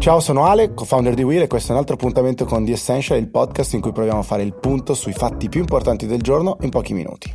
Ciao, sono Ale, co-founder di Will e questo è un altro appuntamento con The Essential, il podcast in cui proviamo a fare il punto sui fatti più importanti del giorno in pochi minuti.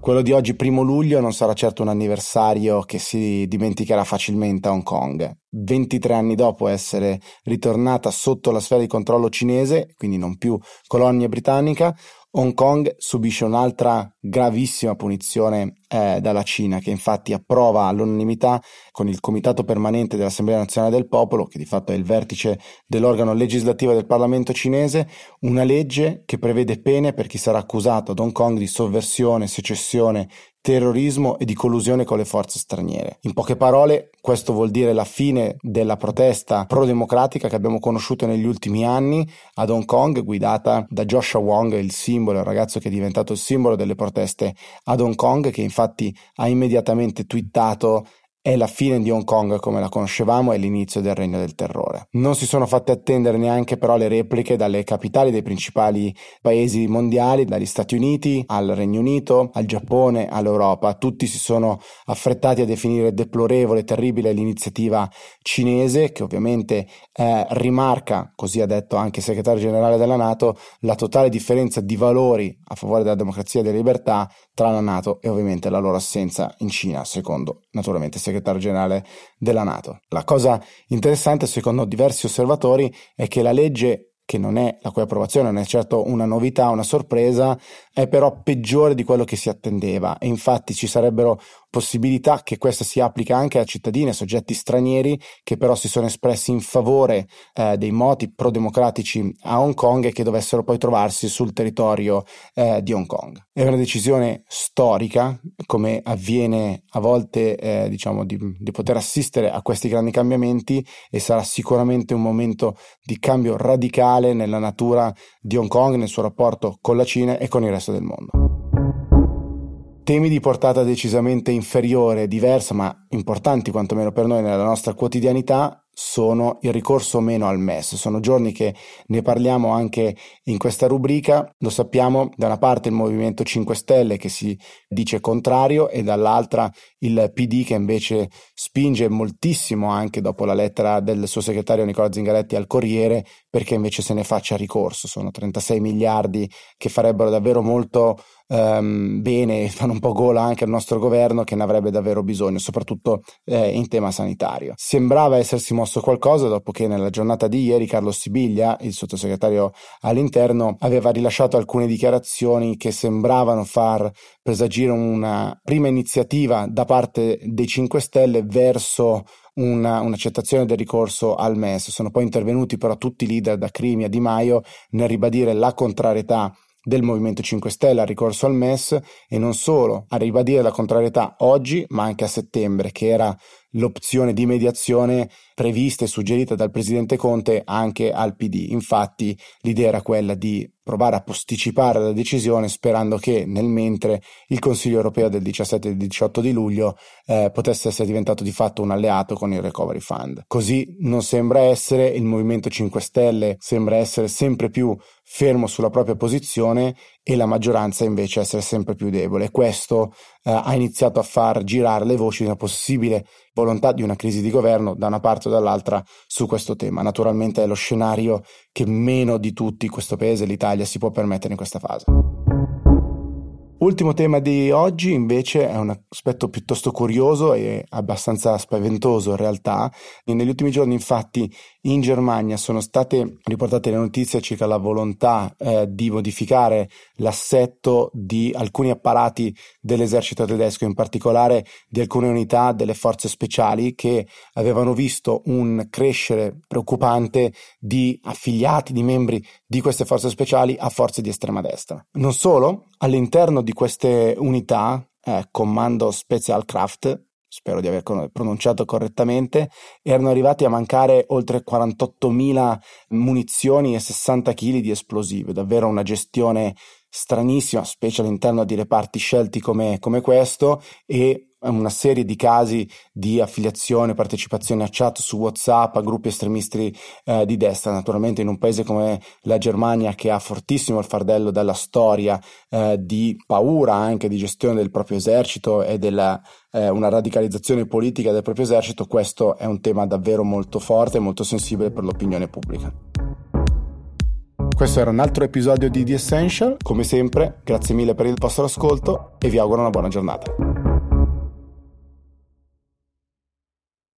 Quello di oggi, primo luglio, non sarà certo un anniversario che si dimenticherà facilmente a Hong Kong. 23 anni dopo essere ritornata sotto la sfera di controllo cinese, quindi non più colonia britannica, Hong Kong subisce un'altra gravissima punizione eh, dalla Cina, che infatti approva all'unanimità con il Comitato Permanente dell'Assemblea Nazionale del Popolo, che di fatto è il vertice dell'organo legislativo del Parlamento cinese, una legge che prevede pene per chi sarà accusato ad Hong Kong di sovversione, secessione, terrorismo e di collusione con le forze straniere. In poche parole, questo vuol dire la fine della protesta pro-democratica che abbiamo conosciuto negli ultimi anni ad Hong Kong, guidata da Joshua Wong, il simbolo, il ragazzo che è diventato il simbolo delle proteste ad Hong Kong, che infatti ha immediatamente twittato è la fine di Hong Kong come la conoscevamo e l'inizio del regno del terrore. Non si sono fatte attendere neanche però le repliche dalle capitali dei principali paesi mondiali, dagli Stati Uniti al Regno Unito, al Giappone, all'Europa. Tutti si sono affrettati a definire deplorevole e terribile l'iniziativa cinese che ovviamente eh, rimarca, così ha detto anche il segretario generale della Nato, la totale differenza di valori a favore della democrazia e della libertà tra la Nato e ovviamente la loro assenza in Cina, secondo naturalmente il segretario generale della Nato. La cosa interessante, secondo diversi osservatori, è che la legge che non è la cui approvazione non è certo una novità, una sorpresa, è però peggiore di quello che si attendeva e infatti ci sarebbero possibilità che questa si applica anche a cittadini, a soggetti stranieri che però si sono espressi in favore eh, dei moti pro-democratici a Hong Kong e che dovessero poi trovarsi sul territorio eh, di Hong Kong. È una decisione storica, come avviene a volte, eh, diciamo, di, di poter assistere a questi grandi cambiamenti e sarà sicuramente un momento di cambio radicale nella natura di Hong Kong, nel suo rapporto con la Cina e con il resto del mondo. Temi di portata decisamente inferiore, diversa, ma importanti quantomeno per noi nella nostra quotidianità, sono il ricorso o meno al MES. Sono giorni che ne parliamo anche in questa rubrica. Lo sappiamo, da una parte il Movimento 5 Stelle che si dice contrario e dall'altra il PD che invece spinge moltissimo anche dopo la lettera del suo segretario Nicola Zingaretti al Corriere perché invece se ne faccia ricorso. Sono 36 miliardi che farebbero davvero molto um, bene e fanno un po' gola anche al nostro governo che ne avrebbe davvero bisogno, soprattutto eh, in tema sanitario. Sembrava essersi mosso qualcosa dopo che nella giornata di ieri Carlo Sibiglia, il sottosegretario all'interno, aveva rilasciato alcune dichiarazioni che sembravano far presagire una prima iniziativa da parte dei 5 Stelle verso una, un'accettazione del ricorso al MES. Sono poi intervenuti però tutti i leader da Crimi a Di Maio nel ribadire la contrarietà del Movimento 5 Stelle al ricorso al MES e non solo, a ribadire la contrarietà oggi ma anche a settembre, che era l'opzione di mediazione prevista e suggerita dal presidente Conte anche al PD. Infatti l'idea era quella di provare a posticipare la decisione sperando che nel mentre il Consiglio europeo del 17 e 18 di luglio eh, potesse essere diventato di fatto un alleato con il Recovery Fund. Così non sembra essere, il Movimento 5 Stelle sembra essere sempre più fermo sulla propria posizione e la maggioranza invece essere sempre più debole. Questo eh, ha iniziato a far girare le voci di una possibile volontà di una crisi di governo da una parte o dall'altra su questo tema. Naturalmente è lo scenario che meno di tutti questo paese, l'Italia, si può permettere in questa fase. Ultimo tema di oggi invece è un aspetto piuttosto curioso e abbastanza spaventoso in realtà. Negli ultimi giorni infatti in Germania sono state riportate le notizie circa la volontà eh, di modificare l'assetto di alcuni apparati dell'esercito tedesco, in particolare di alcune unità delle forze speciali che avevano visto un crescere preoccupante di affiliati, di membri di queste forze speciali a forze di estrema destra. Non solo, all'interno di queste unità, eh, Comando Special Craft, spero di aver pronunciato correttamente, erano arrivati a mancare oltre 48.000 munizioni e 60 kg di esplosivi, davvero una gestione stranissima, specie all'interno di reparti scelti come, come questo, e una serie di casi di affiliazione, partecipazione a chat su WhatsApp, a gruppi estremisti eh, di destra. Naturalmente in un paese come la Germania che ha fortissimo il fardello della storia eh, di paura anche di gestione del proprio esercito e della eh, una radicalizzazione politica del proprio esercito, questo è un tema davvero molto forte e molto sensibile per l'opinione pubblica. Questo era un altro episodio di The Essential, come sempre grazie mille per il vostro ascolto e vi auguro una buona giornata.